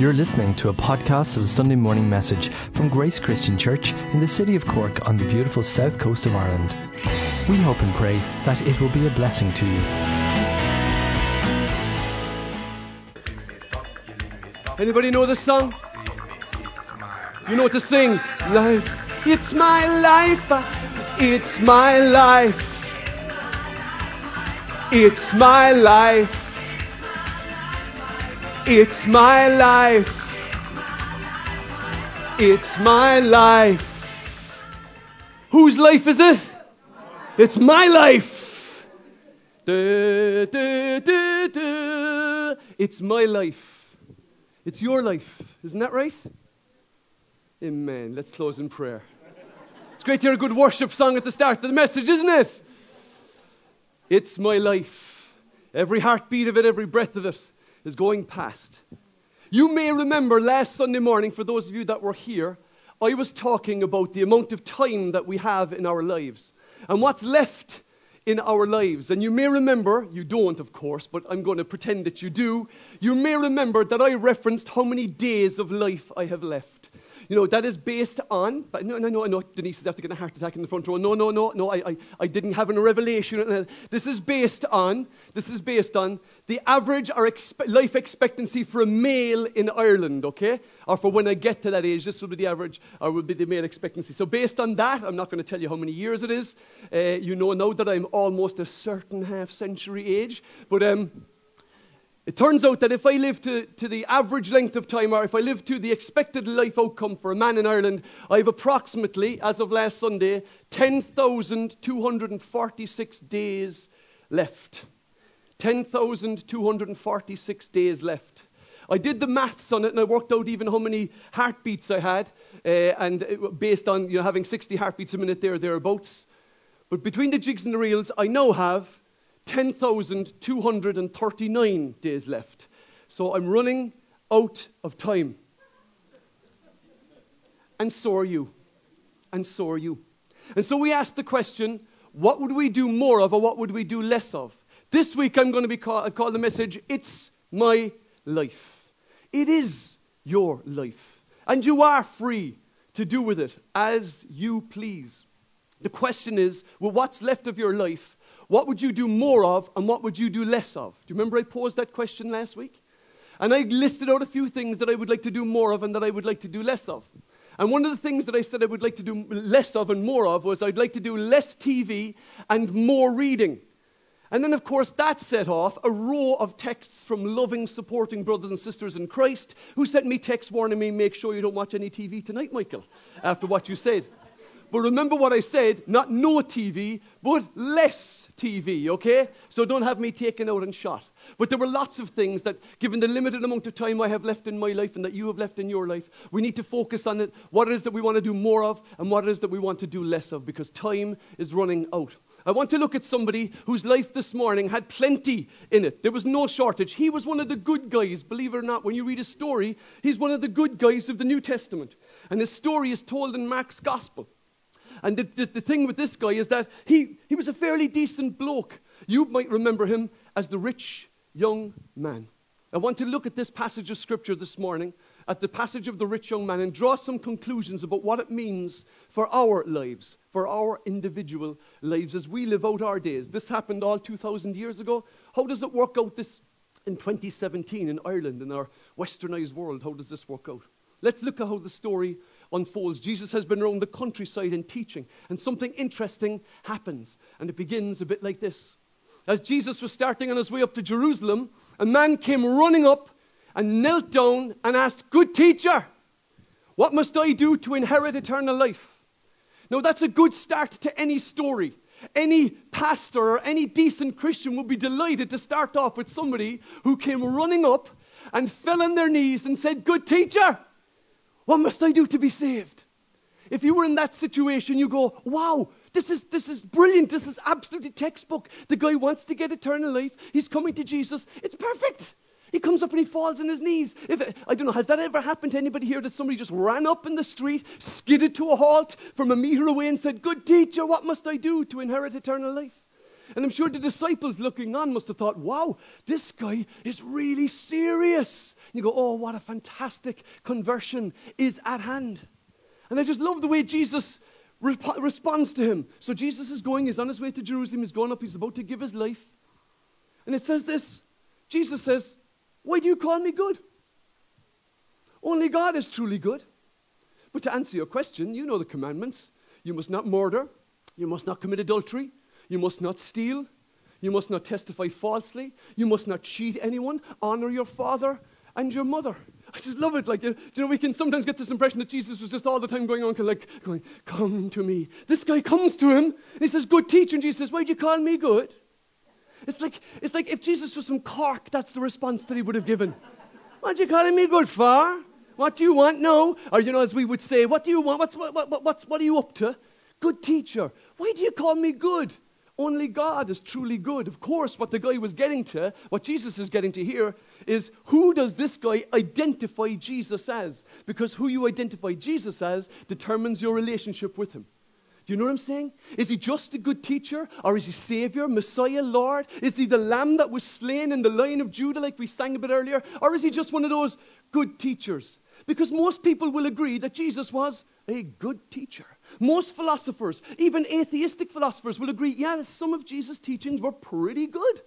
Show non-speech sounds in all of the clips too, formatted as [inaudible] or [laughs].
You're listening to a podcast of the Sunday morning message from Grace Christian Church in the city of Cork on the beautiful south coast of Ireland. We hope and pray that it will be a blessing to you. Anybody know the song? You know what to sing? Life, it's my life, it's my life, it's my life, it's my life, it's my life. Whose life is it? It's my life. Du, du, du. It's my life. It's your life. Isn't that right? Amen. Let's close in prayer. It's great to hear a good worship song at the start of the message, isn't it? It's my life. Every heartbeat of it, every breath of it is going past. You may remember last Sunday morning, for those of you that were here, I was talking about the amount of time that we have in our lives and what's left in our lives. And you may remember, you don't, of course, but I'm going to pretend that you do. You may remember that I referenced how many days of life I have left. You know, that is based on, but no, no, no, no, Denise is after getting a heart attack in the front row. No, no, no, no, I, I, I didn't have a revelation. This is based on, this is based on the average or life expectancy for a male in Ireland, okay? Or for when I get to that age, this will be the average, or will be the male expectancy. So based on that, I'm not going to tell you how many years it is. Uh, you know now that I'm almost a certain half century age, but um, it turns out that if I live to, to the average length of time, or if I live to the expected life outcome for a man in Ireland, I have approximately, as of last Sunday, 10,246 days left. 10,246 days left. I did the maths on it and I worked out even how many heartbeats I had, uh, and it, based on you know, having 60 heartbeats a minute there, thereabouts. But between the jigs and the reels, I now have 10,239 days left. So I'm running out of time. And so are you. And so are you. And so we asked the question what would we do more of or what would we do less of? This week I'm going to be call, uh, call the message It's My Life. It is your life. And you are free to do with it as you please. The question is well, what's left of your life what would you do more of and what would you do less of? Do you remember I posed that question last week? And I listed out a few things that I would like to do more of and that I would like to do less of. And one of the things that I said I would like to do less of and more of was I'd like to do less TV and more reading. And then, of course, that set off a row of texts from loving, supporting brothers and sisters in Christ who sent me texts warning me, make sure you don't watch any TV tonight, Michael, after what you said. But remember what I said not no TV, but less TV, okay? So don't have me taken out and shot. But there were lots of things that, given the limited amount of time I have left in my life and that you have left in your life, we need to focus on it, what it is that we want to do more of and what it is that we want to do less of, because time is running out. I want to look at somebody whose life this morning had plenty in it. There was no shortage. He was one of the good guys, believe it or not. When you read his story, he's one of the good guys of the New Testament. And his story is told in Mark's Gospel. And the, the, the, thing with this guy is that he, he was a fairly decent bloke. You might remember him as the rich young man. I want to look at this passage of scripture this morning, at the passage of the rich young man, and draw some conclusions about what it means for our lives, for our individual lives as we live out our days. This happened all 2,000 years ago. How does it work out this in 2017 in Ireland, in our westernized world? How does this work out? Let's look at how the story unfolds. Jesus has been around the countryside and teaching, and something interesting happens. And it begins a bit like this. As Jesus was starting on his way up to Jerusalem, a man came running up and knelt down and asked, Good teacher, what must I do to inherit eternal life? Now, that's a good start to any story. Any pastor or any decent Christian would be delighted to start off with somebody who came running up and fell on their knees and said, Good teacher, what must I do to be saved? If you were in that situation, you go, wow, this is, this is brilliant. This is absolutely textbook. The guy wants to get eternal life. He's coming to Jesus. It's perfect. He comes up and he falls on his knees. If, I don't know, has that ever happened to anybody here that somebody just ran up in the street, skidded to a halt from a meter away and said, Good teacher, what must I do to inherit eternal life? And I'm sure the disciples looking on must have thought, wow, this guy is really serious. And you go, oh, what a fantastic conversion is at hand. And I just love the way Jesus rep- responds to him. So Jesus is going, he's on his way to Jerusalem, he's going up, he's about to give his life. And it says this Jesus says, Why do you call me good? Only God is truly good. But to answer your question, you know the commandments. You must not murder. You must not commit adultery. You must not steal. You must not testify falsely. You must not cheat anyone. Honor your father and your mother. I just love it. Like, you know, we can sometimes get this impression that Jesus was just all the time going on, like, going, Come to me. This guy comes to him and he says, Good teacher. And Jesus says, Why'd you call me good? It's like, it's like if Jesus was from Cork, that's the response that he would have given. What you calling me good for? What do you want? No. Or, you know, as we would say, what do you want? What's, what, what, what's, what are you up to? Good teacher. Why do you call me good? Only God is truly good. Of course, what the guy was getting to, what Jesus is getting to here, is who does this guy identify Jesus as? Because who you identify Jesus as determines your relationship with him. Do you know what I'm saying? Is he just a good teacher? Or is he Savior, Messiah, Lord? Is he the lamb that was slain in the Lion of Judah, like we sang a bit earlier? Or is he just one of those good teachers? Because most people will agree that Jesus was a good teacher. Most philosophers, even atheistic philosophers, will agree yeah, some of Jesus' teachings were pretty good.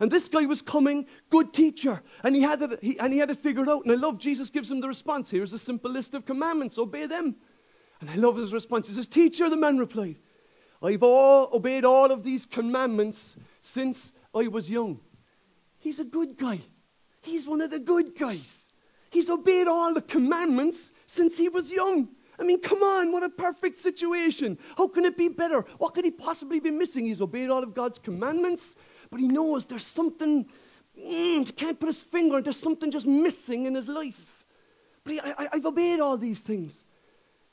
And this guy was coming, good teacher, and he had it, he, and he had it figured out. And I love Jesus gives him the response. Here's a simple list of commandments, obey them. And I love his response. He says, Teacher, the man replied, I've all obeyed all of these commandments since I was young. He's a good guy. He's one of the good guys. He's obeyed all the commandments since he was young. I mean, come on, what a perfect situation. How can it be better? What could he possibly be missing? He's obeyed all of God's commandments, but he knows there's something, mm, can't put his finger on, there's something just missing in his life. But he, I, I've obeyed all these things.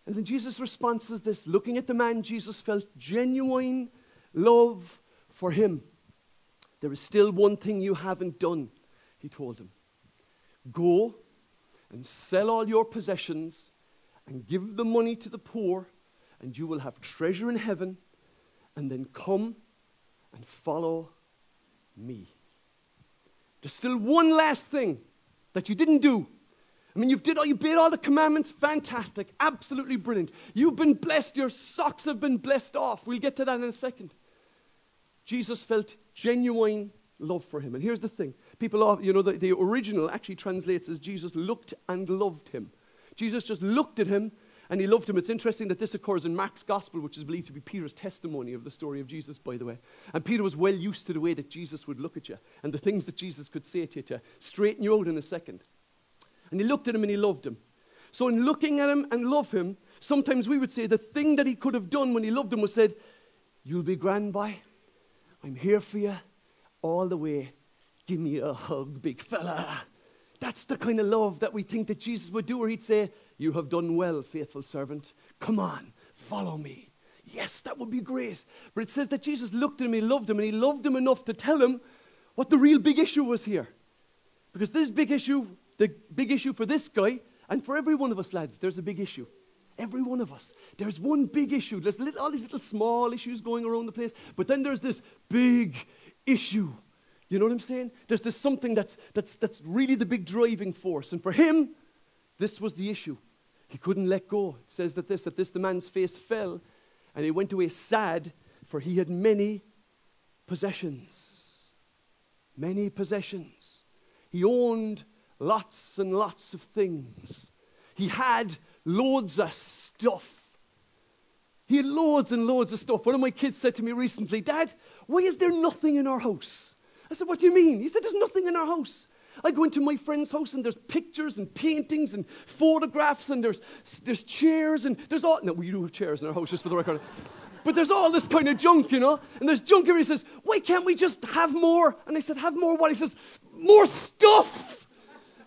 And then Jesus' response is this looking at the man, Jesus felt genuine love for him. There is still one thing you haven't done, he told him. Go and sell all your possessions and give the money to the poor, and you will have treasure in heaven. And then come and follow me. There's still one last thing that you didn't do. I mean, you've did all, you obeyed all the commandments, fantastic, absolutely brilliant. You've been blessed, your socks have been blessed off. We'll get to that in a second. Jesus felt genuine love for him. And here's the thing people, are, you know, the, the original actually translates as Jesus looked and loved him. Jesus just looked at him and he loved him. It's interesting that this occurs in Mark's gospel, which is believed to be Peter's testimony of the story of Jesus, by the way. And Peter was well used to the way that Jesus would look at you and the things that Jesus could say to you straighten you out in a second. And he looked at him and he loved him. So, in looking at him and love him, sometimes we would say the thing that he could have done when he loved him was said, You'll be grand by. I'm here for you all the way. Give me a hug, big fella. That's the kind of love that we think that Jesus would do, where he'd say, You have done well, faithful servant. Come on, follow me. Yes, that would be great. But it says that Jesus looked at him, he loved him, and he loved him enough to tell him what the real big issue was here. Because this big issue the big issue for this guy, and for every one of us, lads, there's a big issue. Every one of us. There's one big issue. There's little, all these little small issues going around the place, but then there's this big issue. You know what I'm saying? There's this something that's, that's, that's really the big driving force. And for him, this was the issue. He couldn't let go. It says that this, that this, the man's face fell, and he went away sad, for he had many possessions. Many possessions. He owned lots and lots of things. He had loads of stuff. He had loads and loads of stuff. One of my kids said to me recently, Dad, why is there nothing in our house? I said, What do you mean? He said, There's nothing in our house. I go into my friend's house and there's pictures and paintings and photographs and there's, there's chairs and there's all. No, we do have chairs in our house, just for the record. But there's all this kind of junk, you know? And there's junk here. He says, Why can't we just have more? And I said, Have more what? He says, More stuff.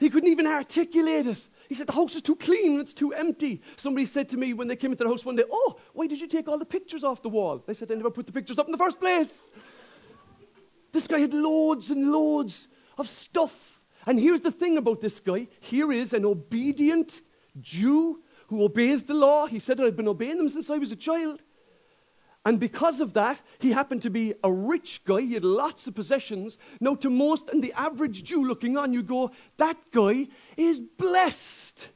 He couldn't even articulate it. He said, The house is too clean, it's too empty. Somebody said to me when they came into the house one day, Oh, why did you take all the pictures off the wall? I said, I never put the pictures up in the first place. This guy had loads and loads of stuff. And here's the thing about this guy here is an obedient Jew who obeys the law. He said, I've been obeying them since I was a child. And because of that, he happened to be a rich guy. He had lots of possessions. Now, to most and the average Jew looking on, you go, that guy is blessed.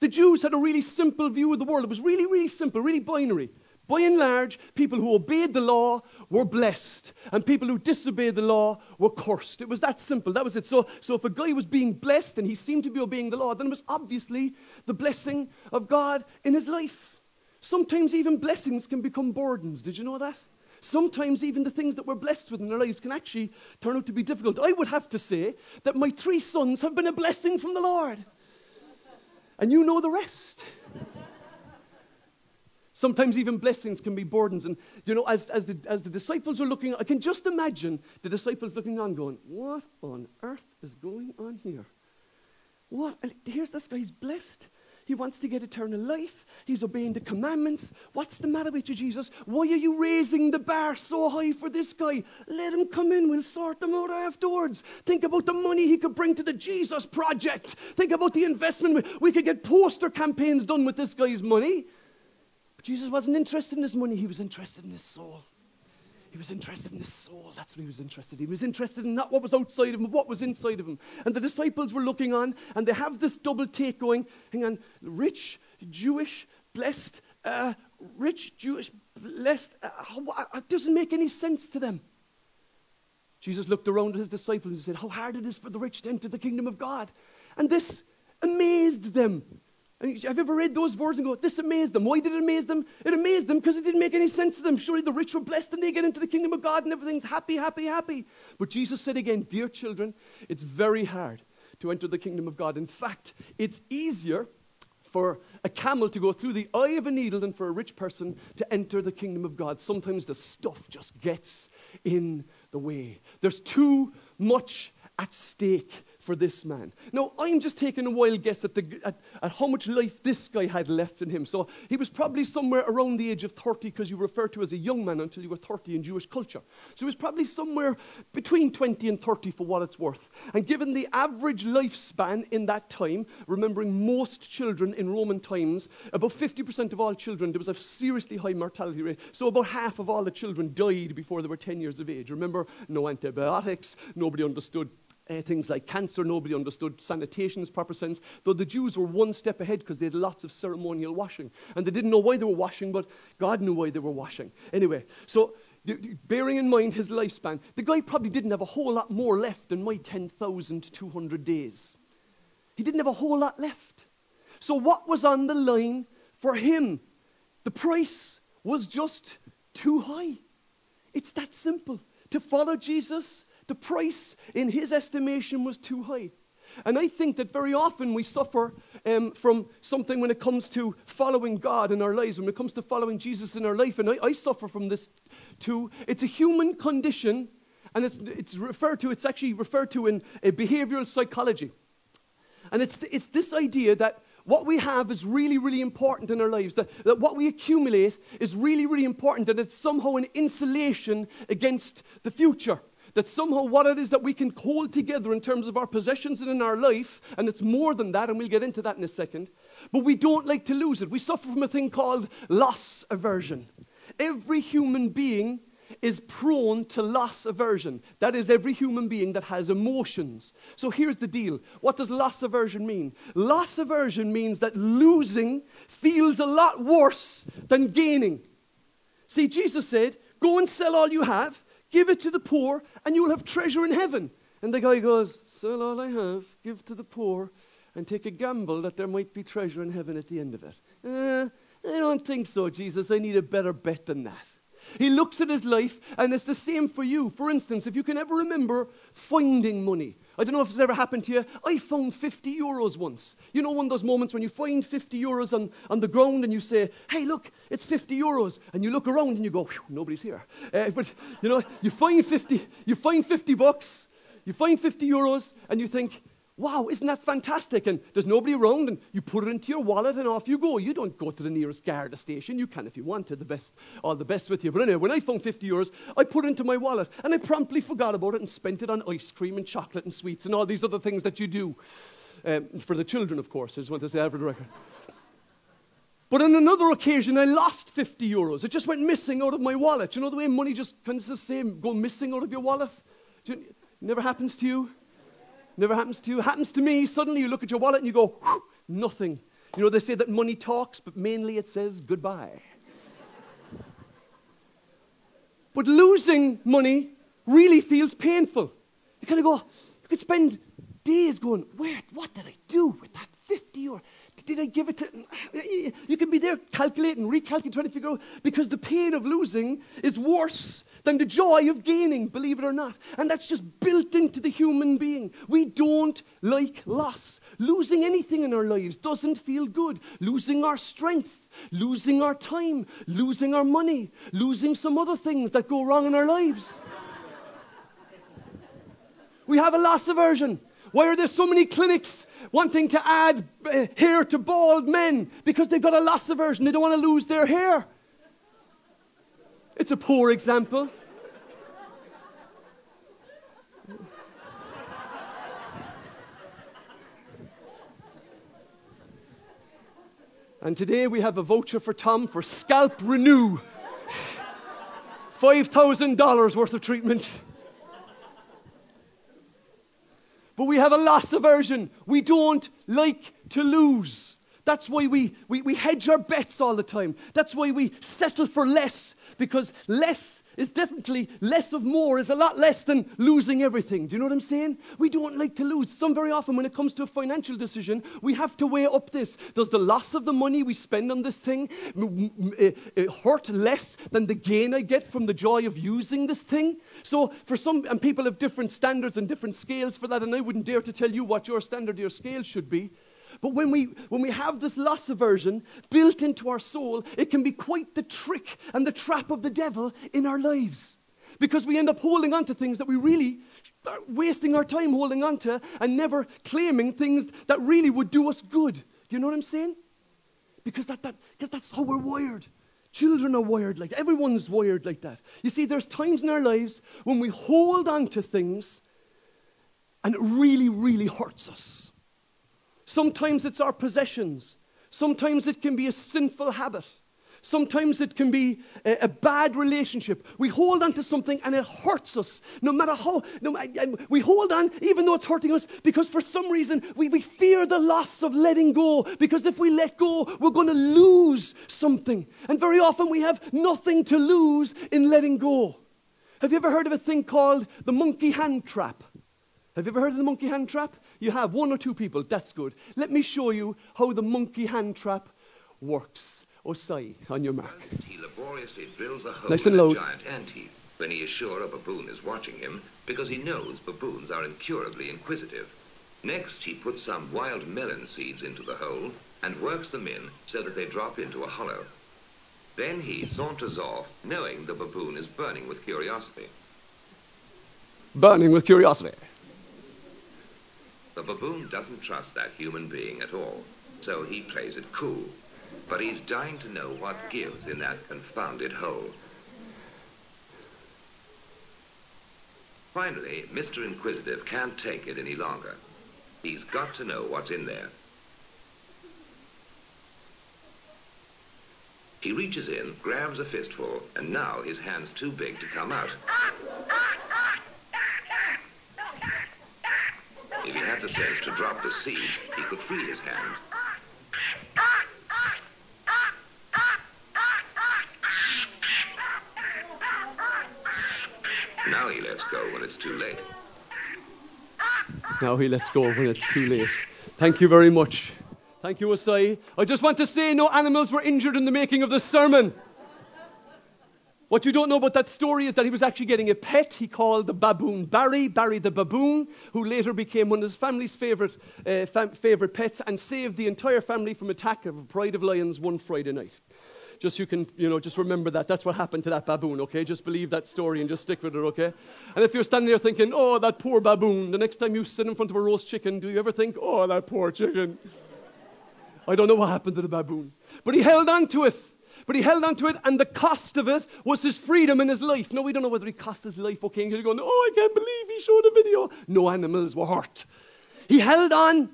The Jews had a really simple view of the world. It was really, really simple, really binary. By and large, people who obeyed the law were blessed, and people who disobeyed the law were cursed. It was that simple. That was it. So, so if a guy was being blessed and he seemed to be obeying the law, then it was obviously the blessing of God in his life. Sometimes even blessings can become burdens. Did you know that? Sometimes even the things that we're blessed with in our lives can actually turn out to be difficult. I would have to say that my three sons have been a blessing from the Lord. And you know the rest. Sometimes even blessings can be burdens. And, you know, as, as, the, as the disciples are looking, I can just imagine the disciples looking on, going, What on earth is going on here? What? Here's this guy, he's blessed. He wants to get eternal life. He's obeying the commandments. What's the matter with you, Jesus? Why are you raising the bar so high for this guy? Let him come in. We'll sort them out afterwards. Think about the money he could bring to the Jesus project. Think about the investment. We could get poster campaigns done with this guy's money. But Jesus wasn't interested in his money, he was interested in his soul. He was interested in his soul. That's what he was interested in. He was interested in not what was outside of him, but what was inside of him. And the disciples were looking on, and they have this double take going hang on, rich, Jewish, blessed, uh, rich, Jewish, blessed. Uh, it doesn't make any sense to them. Jesus looked around at his disciples and said, How hard it is for the rich to enter the kingdom of God. And this amazed them. Have you ever read those words and go, this amazed them? Why did it amaze them? It amazed them because it didn't make any sense to them. Surely the rich were blessed and they get into the kingdom of God and everything's happy, happy, happy. But Jesus said again, dear children, it's very hard to enter the kingdom of God. In fact, it's easier for a camel to go through the eye of a needle than for a rich person to enter the kingdom of God. Sometimes the stuff just gets in the way. There's too much at stake for this man. Now, I'm just taking a wild guess at, the, at, at, how much life this guy had left in him. So he was probably somewhere around the age of 30 because you refer to as a young man until you were 30 in Jewish culture. So he was probably somewhere between 20 and 30 for what it's worth. And given the average lifespan in that time, remembering most children in Roman times, about 50% of all children, there was a seriously high mortality rate. So about half of all the children died before they were 10 years of age. Remember, no antibiotics, nobody understood uh, things like cancer, nobody understood sanitation in its proper sense, though the Jews were one step ahead because they had lots of ceremonial washing. And they didn't know why they were washing, but God knew why they were washing. Anyway, so bearing in mind his lifespan, the guy probably didn't have a whole lot more left than my 10,200 days. He didn't have a whole lot left. So, what was on the line for him? The price was just too high. It's that simple. To follow Jesus the price, in his estimation, was too high. And I think that very often we suffer um, from something when it comes to following God in our lives, when it comes to following Jesus in our life. And I, I suffer from this too. It's a human condition, and it's, it's referred to, it's actually referred to in behavioral psychology. And it's, it's this idea that what we have is really, really important in our lives, that, that what we accumulate is really, really important, that it's somehow an insulation against the future that somehow what it is that we can hold together in terms of our possessions and in our life, and it's more than that, and we'll get into that in a second, but we don't like to lose it. We suffer from a thing called loss aversion. Every human being is prone to loss aversion. That is, every human being that has emotions. So here's the deal what does loss aversion mean? Loss aversion means that losing feels a lot worse than gaining. See, Jesus said, Go and sell all you have Give it to the poor, and you'll have treasure in heaven. And the guy goes, Sell all I have, give to the poor, and take a gamble that there might be treasure in heaven at the end of it. Uh, I don't think so, Jesus. I need a better bet than that. He looks at his life, and it's the same for you. For instance, if you can ever remember finding money, I don't know if it's ever happened to you. I found 50 euros once. You know, one of those moments when you find 50 euros on, on the ground and you say, hey, look, it's 50 euros. And you look around and you go, nobody's here. Uh, but, you know, you find 50, you find 50 bucks, you find 50 euros, and you think, Wow, isn't that fantastic? And there's nobody around, and you put it into your wallet, and off you go. You don't go to the nearest Garda station. You can if you want to, the best, all the best with you. But anyway, when I found 50 euros, I put it into my wallet, and I promptly forgot about it and spent it on ice cream and chocolate and sweets and all these other things that you do. Um, for the children, of course, I just want to say that for the record. But on another occasion, I lost 50 euros. It just went missing out of my wallet. You know the way money just kind of the same, go missing out of your wallet? You, never happens to you? Never happens to you? Happens to me. Suddenly you look at your wallet and you go, nothing. You know, they say that money talks, but mainly it says goodbye. but losing money really feels painful. You kind of go, you could spend days going, where, what did I do with that 50 or Did I give it to. You can be there calculating, recalculating, trying to figure out, because the pain of losing is worse than the joy of gaining, believe it or not. And that's just built into the human being. We don't like loss. Losing anything in our lives doesn't feel good. Losing our strength, losing our time, losing our money, losing some other things that go wrong in our lives. we have a loss aversion. Why are there so many clinics wanting to add uh, hair to bald men because they've got a loss aversion. They don't want to lose their hair. It's a poor example. And today we have a voucher for Tom for Scalp Renew. $5,000 worth of treatment. But we have a loss aversion. We don't like to lose. That's why we, we, we hedge our bets all the time. That's why we settle for less, because less is definitely less of more is a lot less than losing everything. Do you know what I'm saying? We don't like to lose. Some very often, when it comes to a financial decision, we have to weigh up this. Does the loss of the money we spend on this thing eh, eh, hurt less than the gain I get from the joy of using this thing? So, for some, and people have different standards and different scales for that, and I wouldn't dare to tell you what your standard your scale should be. But when we, when we have this loss aversion built into our soul, it can be quite the trick and the trap of the devil in our lives. Because we end up holding on to things that we really are wasting our time holding on to and never claiming things that really would do us good. Do you know what I'm saying? Because that, that, because that's how we're wired. Children are wired like that. Everyone's wired like that. You see, there's times in our lives when we hold on to things and it really, really hurts us. Sometimes it's our possessions. Sometimes it can be a sinful habit. Sometimes it can be a, a, bad relationship. We hold on to something and it hurts us, no matter how. No, we hold on even though it's hurting us because for some reason we, we fear the loss of letting go. Because if we let go, we're going to lose something. And very often we have nothing to lose in letting go. Have you ever heard of a thing called the monkey hand trap? Have you ever heard of the monkey hand trap? You have one or two people, that's good. Let me show you how the monkey hand trap works. Oh, Osai, on your mark. He laboriously drills a hole nice in a giant ant when he is sure a baboon is watching him because he knows baboons are incurably inquisitive. Next, he puts some wild melon seeds into the hole and works them in so that they drop into a hollow. Then he saunters off, knowing the baboon is burning with curiosity. Burning with curiosity. The baboon doesn't trust that human being at all, so he plays it cool. But he's dying to know what gives in that confounded hole. Finally, Mr. Inquisitive can't take it any longer. He's got to know what's in there. He reaches in, grabs a fistful, and now his hand's too big to come out. Ah! Ah! Sense to drop the seeds, he could free his hand. Now he lets go when it's too late. Now he lets go when it's too late. Thank you very much. Thank you, Osai. I just want to say no animals were injured in the making of this sermon. What you don't know about that story is that he was actually getting a pet he called the baboon Barry, Barry the baboon, who later became one of his family's favorite, uh, fam- favorite pets and saved the entire family from attack of a pride of lions one Friday night. Just you can, you know, just remember that. That's what happened to that baboon, okay? Just believe that story and just stick with it, okay? And if you're standing there thinking, oh, that poor baboon, the next time you sit in front of a roast chicken, do you ever think, oh, that poor chicken? I don't know what happened to the baboon. But he held on to it. But he held on to it, and the cost of it was his freedom and his life. Now, we don't know whether he cost his life. Okay, you're going, oh, I can't believe he showed a video. No animals were hurt. He held on,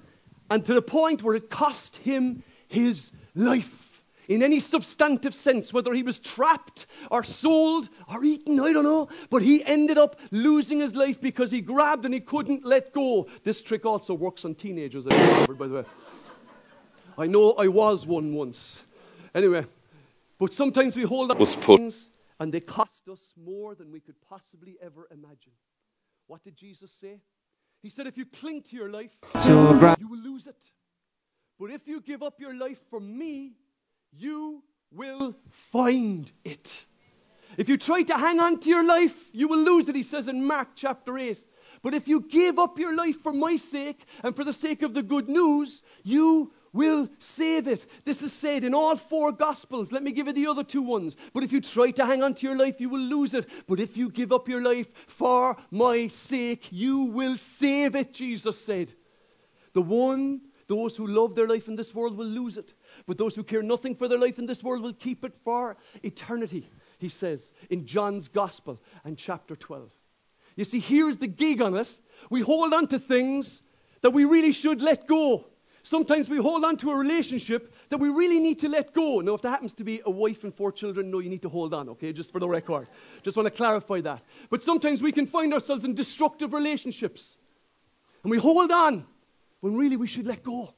and to the point where it cost him his life. in any substantive sense, whether he was trapped or sold or eaten, I don't know. But he ended up losing his life because he grabbed and he couldn't let go. This trick also works on teenagers, I by the way. I know I was one once. Anyway, but sometimes we hold on to things and they cost us more than we could possibly ever imagine. What did Jesus say? He said, if you cling to your life, you will lose it. But if you give up your life for me, you will find it. If you try to hang on to your life, you will lose it, he says in Mark chapter 8. But if you give up your life for my sake and for the sake of the good news, you will save it. This is said in all four Gospels. Let me give you the other two ones. But if you try to hang on to your life, you will lose it. But if you give up your life for my sake, you will save it, Jesus said. The one, those who love their life in this world will lose it. But those who care nothing for their life in this world will keep it for eternity, he says in John's Gospel and chapter 12. You see, here's the gig on it. We hold on to things that we really should let go. Sometimes we hold on to a relationship that we really need to let go. Now, if that happens to be a wife and four children, no, you need to hold on, okay? Just for the record. Just want to clarify that. But sometimes we can find ourselves in destructive relationships. And we hold on when really we should let go.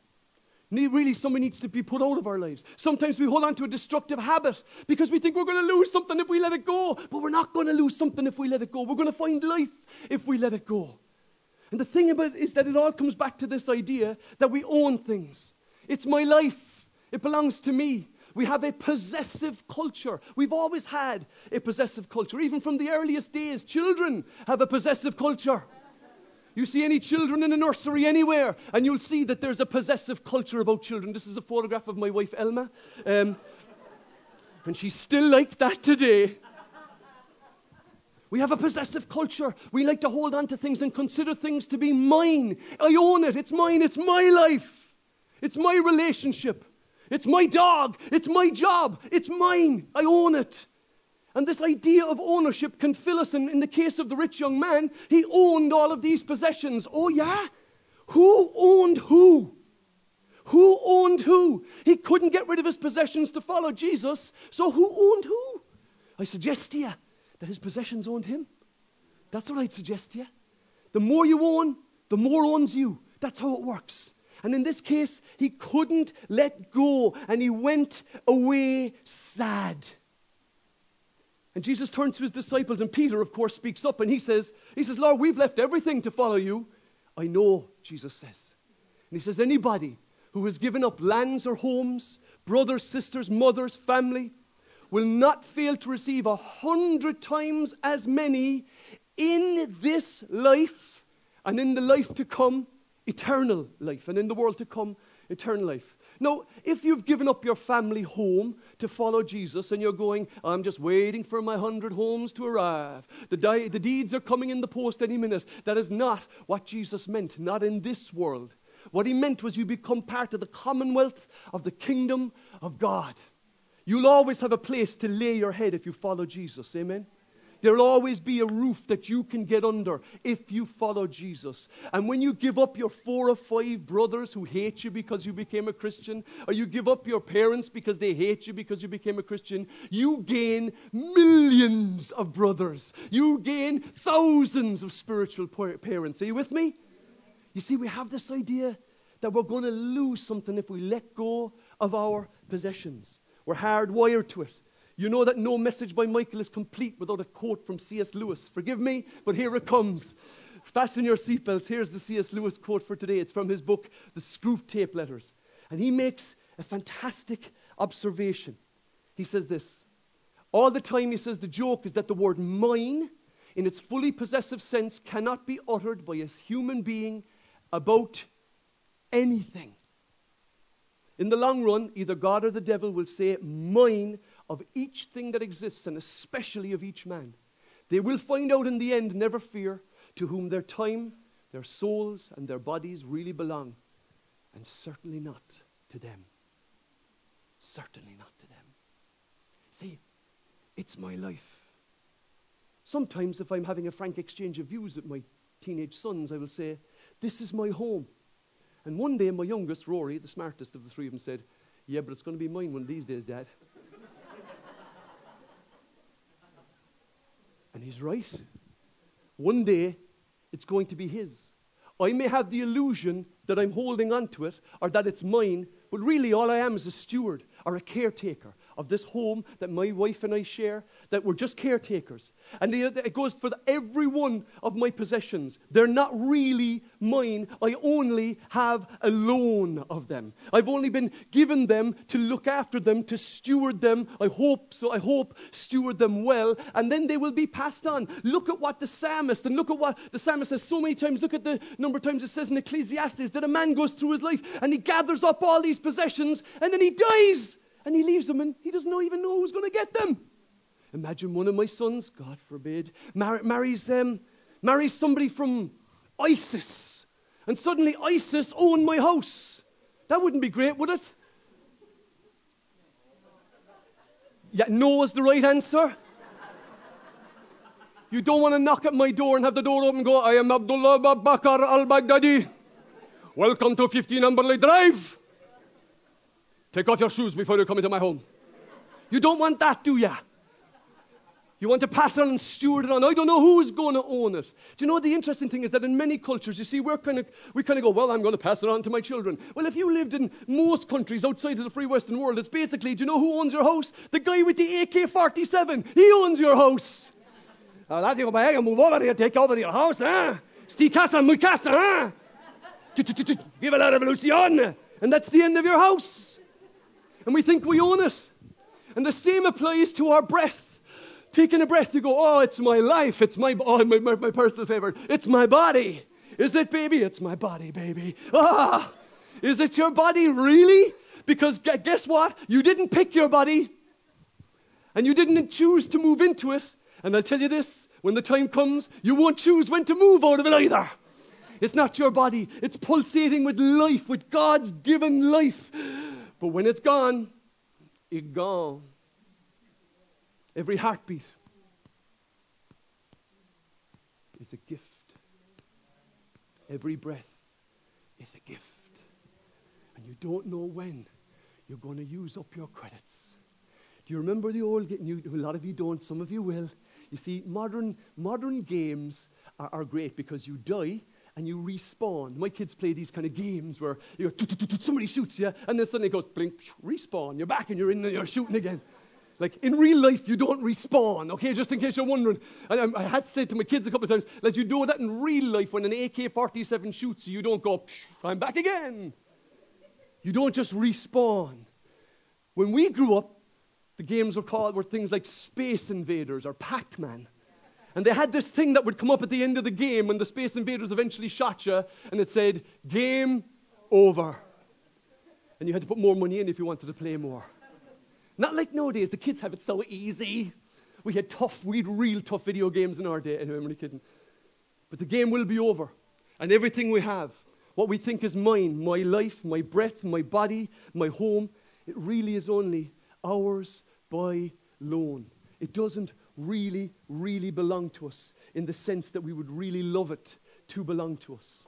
Really, somebody needs to be put out of our lives. Sometimes we hold on to a destructive habit because we think we're going to lose something if we let it go. But we're not going to lose something if we let it go. We're going to find life if we let it go. And the thing about it is that it all comes back to this idea that we own things. It's my life, it belongs to me. We have a possessive culture. We've always had a possessive culture. Even from the earliest days, children have a possessive culture. You see any children in a nursery anywhere, and you'll see that there's a possessive culture about children. This is a photograph of my wife, Elma. Um, and she's still like that today. We have a possessive culture. We like to hold on to things and consider things to be mine. I own it. It's mine. It's my life. It's my relationship. It's my dog. It's my job. It's mine. I own it. And this idea of ownership can fill us. And in the case of the rich young man, he owned all of these possessions. Oh, yeah? Who owned who? Who owned who? He couldn't get rid of his possessions to follow Jesus. So who owned who? I suggest to you that his possessions owned him. That's what I'd suggest to you. The more you own, the more owns you. That's how it works. And in this case, he couldn't let go and he went away sad. And Jesus turns to his disciples, and Peter, of course, speaks up and he says, he says, Lord, we've left everything to follow you. I know, Jesus says. And he says, anybody who has given up lands or homes, brothers, sisters, mothers, family, will not fail to receive a hundred times as many in this life and in the life to come, eternal life, and in the world to come, eternal life. Now, if you've given up your family home to follow Jesus and you're going, I'm just waiting for my hundred homes to arrive, the, di- the deeds are coming in the post any minute, that is not what Jesus meant, not in this world. What he meant was you become part of the commonwealth of the kingdom of God. You'll always have a place to lay your head if you follow Jesus. Amen? There'll always be a roof that you can get under if you follow Jesus. And when you give up your four or five brothers who hate you because you became a Christian, or you give up your parents because they hate you because you became a Christian, you gain millions of brothers. You gain thousands of spiritual parents. Are you with me? You see, we have this idea that we're going to lose something if we let go of our possessions. We're hardwired to it. You know that no message by Michael is complete without a quote from C.S. Lewis. Forgive me, but here it comes. Fasten your seatbelts. Here's the C.S. Lewis quote for today. It's from his book, The Screwtape Letters. And he makes a fantastic observation. He says this All the time, he says, the joke is that the word mine, in its fully possessive sense, cannot be uttered by a human being about anything. In the long run, either God or the devil will say, Mine of each thing that exists, and especially of each man. They will find out in the end, never fear, to whom their time, their souls, and their bodies really belong, and certainly not to them. Certainly not to them. See, it's my life. Sometimes, if I'm having a frank exchange of views with my teenage sons, I will say, This is my home. And one day, my youngest, Rory, the smartest of the three of them, said, Yeah, but it's going to be mine one of these days, Dad. [laughs] and he's right. One day, it's going to be his. I may have the illusion that I'm holding on to it or that it's mine, but really all I am is a steward or a caretaker of this home that my wife and I share, that we're just caretakers. And it goes for every one of my possessions. They're not really mine. I only have a loan of them. I've only been given them to look after them, to steward them. I hope so. I hope steward them well, and then they will be passed on. Look at what the psalmist, and look at what the psalmist says so many times. Look at the number of times it says in Ecclesiastes that a man goes through his life and he gathers up all these possessions and then he dies and he leaves them and he doesn't even know who's going to get them. Imagine one of my sons, God forbid, mar- marries, um, marries somebody from ISIS, and suddenly ISIS own my house. That wouldn't be great, would it? Yeah, no is the right answer. You don't want to knock at my door and have the door open go, I am Abdullah Bakar al Baghdadi. Welcome to 15 Amberley Drive. Take off your shoes before you come into my home. You don't want that, do you? You want to pass it on and steward it on. I don't know who's going to own it. Do you know the interesting thing is that in many cultures, you see, we're kind of, we kind of go, well, I'm going to pass it on to my children. Well, if you lived in most countries outside of the free Western world, it's basically, do you know who owns your house? The guy with the AK 47. He owns your house. Go back and move over here, take over your house, huh? Si casa, muy casa, huh? Viva la revolución. And that's the end of your house and we think we own it. And the same applies to our breath. Taking a breath, you go, oh, it's my life. It's my, oh, [laughs] my, my, my personal favorite. It's my body. Is it, baby? It's my body, baby. Ah, is it your body, really? Because guess what? You didn't pick your body, and you didn't choose to move into it. And I'll tell you this when the time comes, you won't choose when to move out of it either. It's not your body, it's pulsating with life, with God's given life. But when it's gone, it's gone. Every heartbeat is a gift. Every breath is a gift. And you don't know when you're going to use up your credits. Do you remember the old game? A lot of you don't, some of you will. You see, modern, modern games are, are great because you die and you respawn. My kids play these kind of games where you somebody shoots you, and then suddenly it goes blink, respawn. You're back and you're in and you're shooting again. Like in real life, you don't respawn, okay? Just in case you're wondering. I, I had say to my kids a couple of times, let you know that in real life, when an AK 47 shoots you, you don't go, I'm back again. You don't just respawn. When we grew up, the games were called were things like Space Invaders or Pac Man. And they had this thing that would come up at the end of the game when the Space Invaders eventually shot you, and it said, Game over. And you had to put more money in if you wanted to play more. Not like nowadays, the kids have it so easy. We had tough, we had real tough video games in our day. Anyway, I'm only kidding. But the game will be over. And everything we have, what we think is mine, my life, my breath, my body, my home, it really is only ours by loan. It doesn't really, really belong to us in the sense that we would really love it to belong to us.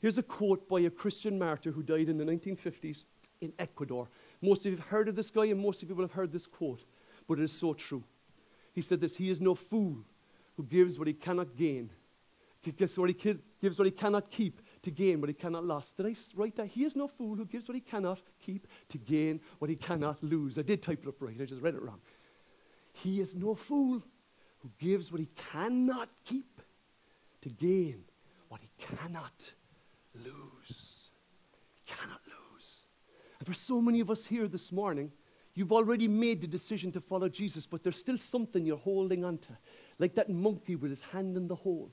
Here's a quote by a Christian martyr who died in the 1950s in Ecuador. Most of you have heard of this guy, and most of you will have heard this quote, but it is so true. He said this He is no fool who gives what he cannot gain, gives what he, gives what he cannot keep to gain what he cannot lose. Did I write that? He is no fool who gives what he cannot keep to gain what he cannot lose. I did type it up right, I just read it wrong. He is no fool who gives what he cannot keep to gain what he cannot lose. He cannot lose. And for so many of us here this morning, you've already made the decision to follow Jesus, but there's still something you're holding on to, like that monkey with his hand in the hole.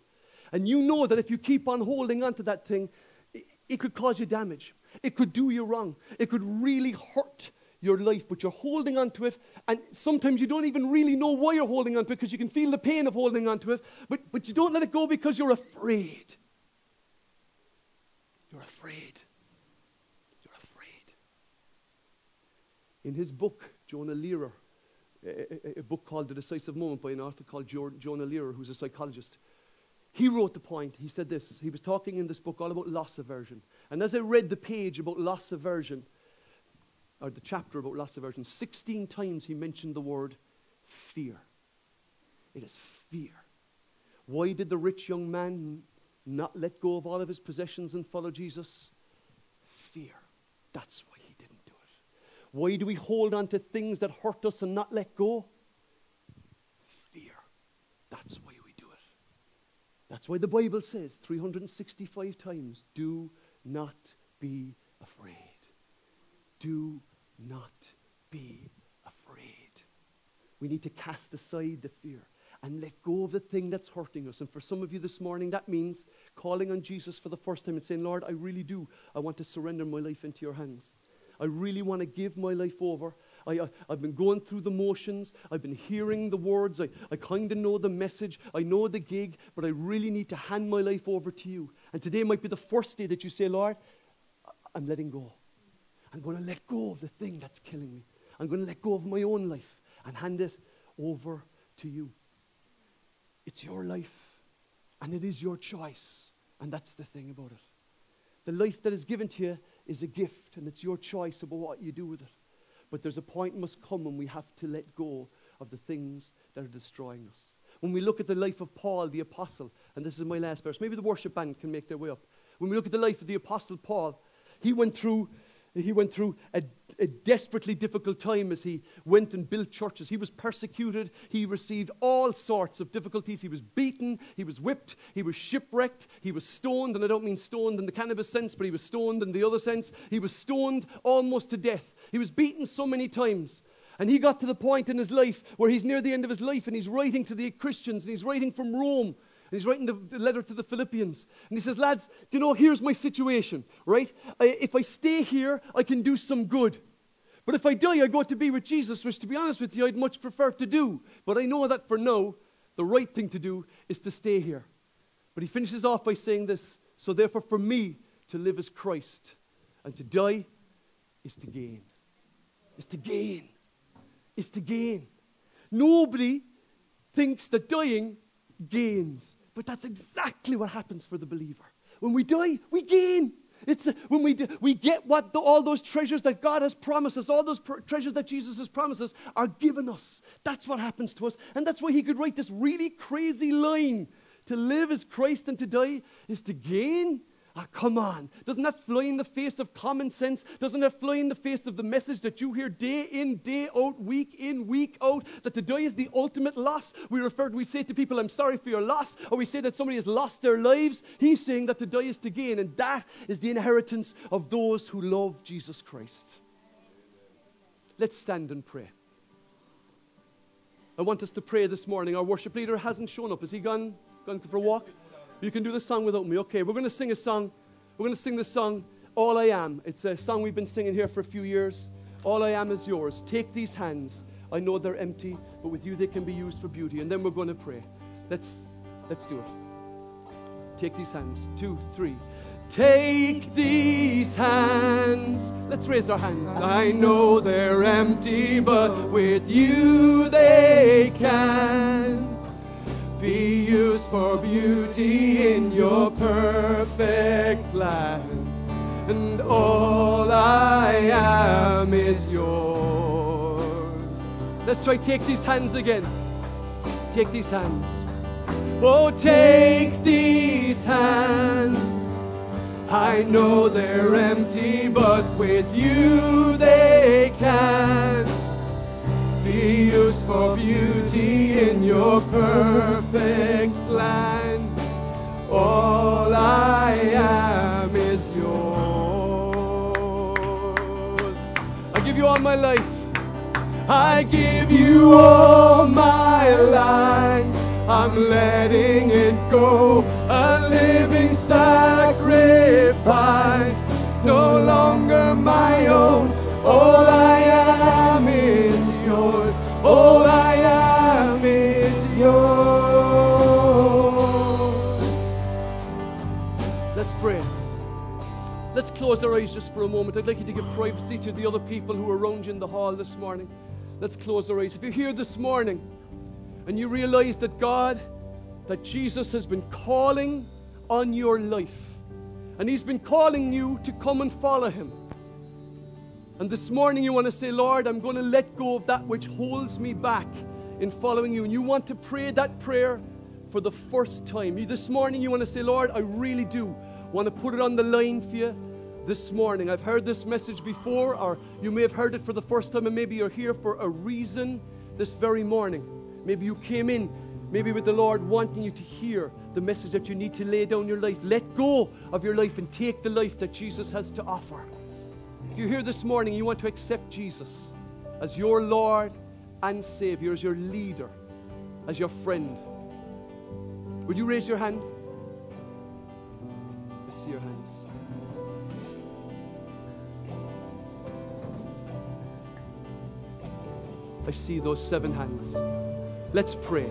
And you know that if you keep on holding on to that thing, it, it could cause you damage. It could do you wrong. It could really hurt your life, but you're holding on to it. And sometimes you don't even really know why you're holding on to it because you can feel the pain of holding on to it, but, but you don't let it go because you're afraid. You're afraid. You're afraid. In his book, Jonah Lehrer, a, a, a book called The Decisive Moment by an author called jo- Jonah Lehrer, who's a psychologist, he wrote the point. He said this. He was talking in this book all about loss aversion. And as I read the page about loss aversion, or the chapter about loss aversion, 16 times he mentioned the word fear. It is fear. Why did the rich young man not let go of all of his possessions and follow Jesus? Fear. That's why he didn't do it. Why do we hold on to things that hurt us and not let go? Fear. That's why we do it. That's why the Bible says 365 times do not be afraid. Do not be afraid. We need to cast aside the fear and let go of the thing that's hurting us. And for some of you this morning, that means calling on Jesus for the first time and saying, Lord, I really do. I want to surrender my life into your hands. I really want to give my life over. I, I, have been going through the motions. I've been hearing the words. I, I kind of know the message. I know the gig, but I really need to hand my life over to you. And today might be the first day that you say, Lord, I'm letting go. I'm going to let go of the thing that's killing me. I'm going to let go of my own life and hand it over to you. It's your life, and it is your choice. And that's the thing about it. The life that is given to you is a gift, and it's your choice about what you do with it. But there's a point must come when we have to let go of the things that are destroying us. When we look at the life of Paul, the apostle, and this is my last verse, maybe the worship band can make their way up. When we look at the life of the apostle Paul, he went through he went through a, a, desperately difficult time as he went and built churches. He was persecuted. He received all sorts of difficulties. He was beaten. He was whipped. He was shipwrecked. He was stoned. And I don't mean stoned in the cannabis sense, but he was stoned in the other sense. He was stoned almost to death. He was beaten so many times. And he got to the point in his life where he's near the end of his life and he's writing to the Christians and he's writing from Rome he's writing the, letter to the Philippians. And he says, Lads, do you know, here's my situation, right? I, if I stay here, I can do some good. But if I die, I go to be with Jesus, which, to be honest with you, I'd much prefer to do. But I know that for now, the right thing to do is to stay here. But he finishes off by saying this So therefore, for me, to live is Christ, and to die is to gain. Is to gain. Is to gain. Nobody thinks that dying gains. But that's exactly what happens for the believer. When we die, we gain. It's uh, when we, do, we get what the, all those treasures that God has promised us, all those pr- treasures that Jesus has promised us are given us. That's what happens to us. And that's why he could write this really crazy line to live as Christ and to die is to gain Ah, come on. Doesn't that fly in the face of common sense? Doesn't that fly in the face of the message that you hear day in, day out, week in, week out, that to die is the ultimate loss? We refer, we say to people, I'm sorry for your loss, or we say that somebody has lost their lives. He's saying that to die is to gain, and that is the inheritance of those who love Jesus Christ. Let's stand and pray. I want us to pray this morning. Our worship leader hasn't shown up. Has he gone, gone for a walk? You can do the song without me. Okay, we're going to sing a song. We're going to sing the song, All I Am. It's a song we've been singing here for a few years. All I am is yours. Take these hands. I know they're empty, but with you they can be used for beauty. And then we're going to pray. Let's, let's do it. Take these hands. Two, three. Take these hands. Let's raise our hands. I know they're empty, but with you they can be used for beauty in your perfect plan. And all I am is yours. Let's try take these hands again. Take these hands. Oh, take these hands. I know they're empty, but with you they can used for beauty in your perfect plan. All I am is yours. I give you all my life. I give you all my life. I'm letting it go, a living sacrifice, no longer my own. All I am is yours. All I am is yours. Let's pray. Let's close our eyes just for a moment. I'd like you to give privacy to the other people who are around you in the hall this morning. Let's close our eyes. If you're here this morning and you realize that God, that Jesus has been calling on your life, and He's been calling you to come and follow Him. And this morning you want to say, Lord, I'm going to let go of that which holds me back in following you. And you want to pray that prayer for the first time. You, this morning you want to say, Lord, I really do want to put it on the line for you this morning. I've heard this message before, or you may have heard it for the first time, and maybe you're here for a reason this very morning. Maybe you came in, maybe with the Lord wanting you to hear the message that you need to lay down your life. Let go of your life and take the life that Jesus has to offer. If you're here this morning, you want to accept Jesus as your Lord and Savior, as your leader, as your friend. Would you raise your hand? I see your hands. I see those seven hands. Let's pray.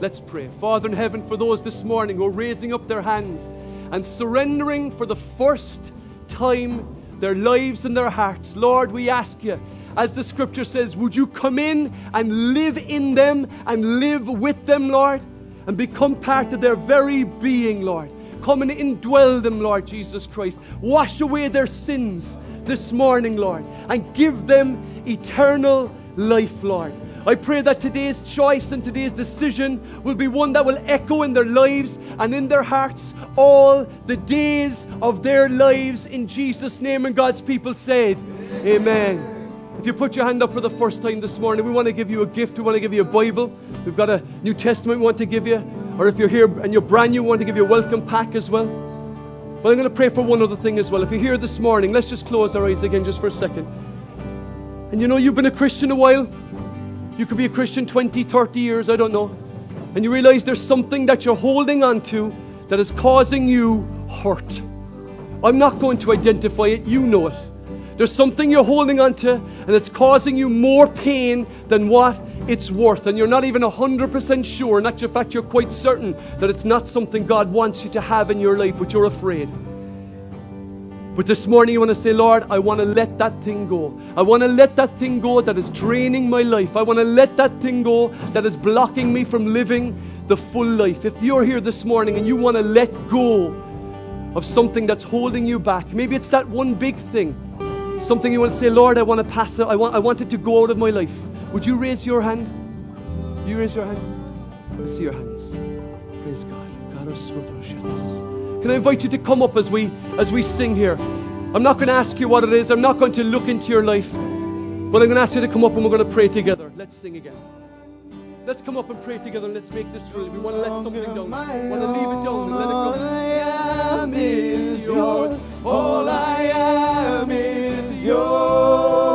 Let's pray. Father in heaven, for those this morning who are raising up their hands and surrendering for the first time their lives and their hearts, Lord, we ask you, as the scripture says, would you come in and live in them and live with them, Lord, and become part of their very being, Lord. Come and indwell them, Lord Jesus Christ. Wash away their sins this morning, Lord, and give them eternal life, Lord. I pray that today's choice and today's decision will be one that will echo in their lives and in their hearts all the days of their lives in Jesus' name. And God's people said, Amen. If you put your hand up for the first time this morning, we want to give you a gift. We want to give you a Bible. We've got a New Testament we want to give you. Or if you're here and you're brand new, we want to give you a welcome pack as well. But I'm going to pray for one other thing as well. If you're here this morning, let's just close our eyes again just for a second. And you know, you've been a Christian a while. You could be a Christian 20, 30 years, I don't know. And you realize there's something that you're holding on to that is causing you hurt. I'm not going to identify it, you know it. There's something you're holding on to, and it's causing you more pain than what it's worth. And you're not even 100% sure, in actual fact, you're quite certain that it's not something God wants you to have in your life, but you're afraid. But this morning, you want to say, Lord, I want to let that thing go. I want to let that thing go that is draining my life. I want to let that thing go that is blocking me from living the full life. If you're here this morning and you want to let go of something that's holding you back, maybe it's that one big thing, something you want to say, Lord, I want to pass it. I want, I want it to go out of my life. Would you raise your hand? You raise your hand. I see your hands. Can I invite you to come up as we as we sing here? I'm not going to ask you what it is. I'm not going to look into your life. But I'm going to ask you to come up and we're going to pray together. Let's sing again. Let's come up and pray together and let's make this real. We want to let something down. We want to leave it down and let it go. All I am is yours. All I am is yours.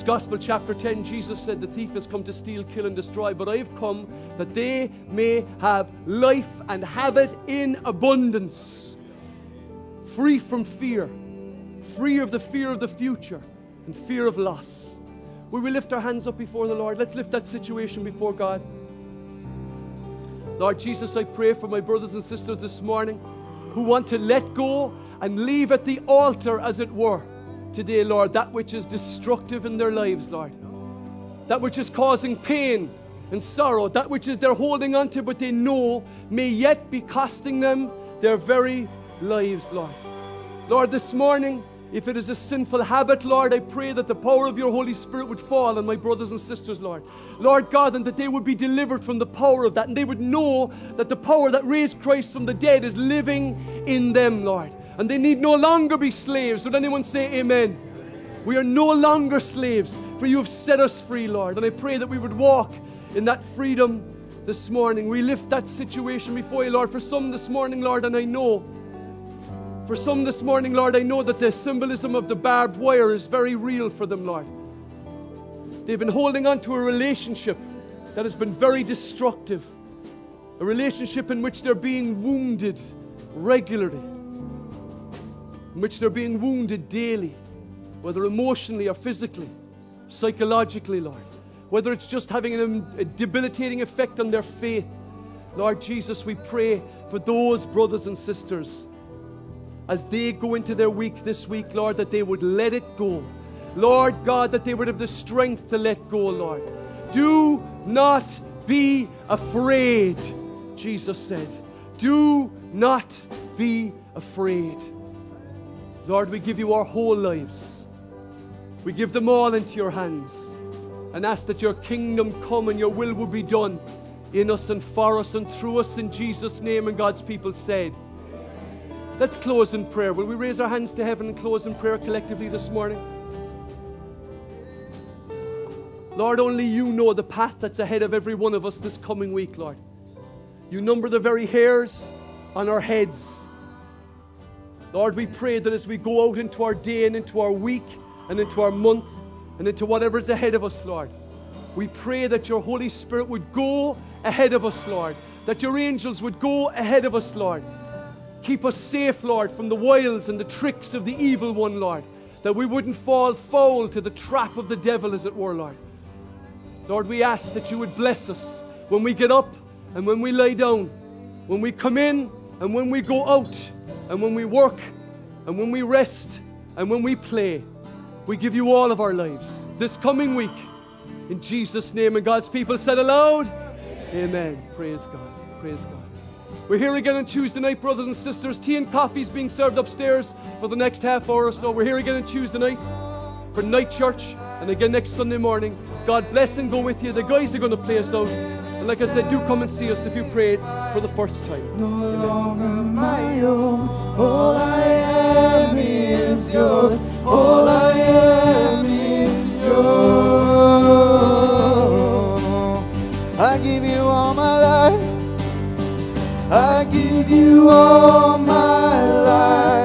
John's Gospel, chapter 10, Jesus said, The thief has come to steal, kill, and destroy, but I have come that they may have life and have it in abundance. Free from fear, free of the fear of the future and fear of loss. Will we lift our hands up before the Lord? Let's lift that situation before God. Lord Jesus, I pray for my brothers and sisters this morning who want to let go and leave at the altar, as it were, today, Lord, that which is destructive in their lives, Lord. That which is causing pain and sorrow, that which is they're holding on to, but they know may yet be costing them their very lives, Lord. Lord, this morning, if it is a sinful habit, Lord, I pray that the power of your Holy Spirit would fall on my brothers and sisters, Lord. Lord God, and that they would be delivered from the power of that, and they would know that the power that raised Christ from the dead is living in them, Lord. And they need no longer be slaves. Would anyone say amen? We are no longer slaves For you have set us free, Lord. And I pray that we would walk in that freedom this morning. We lift that situation before you, Lord. For some this morning, Lord, and I know. For some this morning, Lord, I know that the symbolism of the barbed wire is very real for them, Lord. They've been holding on to a relationship that has been very destructive, a relationship in which they're being wounded regularly, in which they're being wounded daily, whether emotionally or physically, psychologically, Lord. Whether it's just having a debilitating effect on their faith. Lord Jesus, we pray for those brothers and sisters as they go into their week this week, Lord, that they would let it go. Lord God, that they would have the strength to let go, Lord. Do not be afraid, Jesus said. Do not be afraid. Lord, we give you our whole lives. We give them all into your hands and ask that your kingdom come and your will will be done in us and for us and through us in Jesus' name. And God's people said, Let's close in prayer. Will we raise our hands to heaven and close in prayer collectively this morning? Lord, only you know the path that's ahead of every one of us this coming week, Lord. You number the very hairs on our heads. Lord, we pray that as we go out into our day and into our week and into our month and into whatever's ahead of us, Lord, we pray that your Holy Spirit would go ahead of us, Lord, that your angels would go ahead of us, Lord. Keep us safe, Lord, from the wiles and the tricks of the evil one, Lord, that we wouldn't fall foul to the trap of the devil, as it were, Lord. Lord, we ask that you would bless us when we get up and when we lay down, when we come in and when we go out, and when we work and when we rest and when we play. We give you all of our lives this coming week. In Jesus' name, and God's people said aloud, Amen. Amen. Praise God. Praise God. We're here again on Tuesday night, brothers and sisters. Tea and coffee is being served upstairs for the next half hour or so. We're here again on Tuesday night for night church and again next Sunday morning. God bless and go with you. The guys are going to play us out. Like I said, do come and see us if you prayed for the first time. No longer my own. All I am is yours. All I am is yours. I give you all my life. I give you all my life.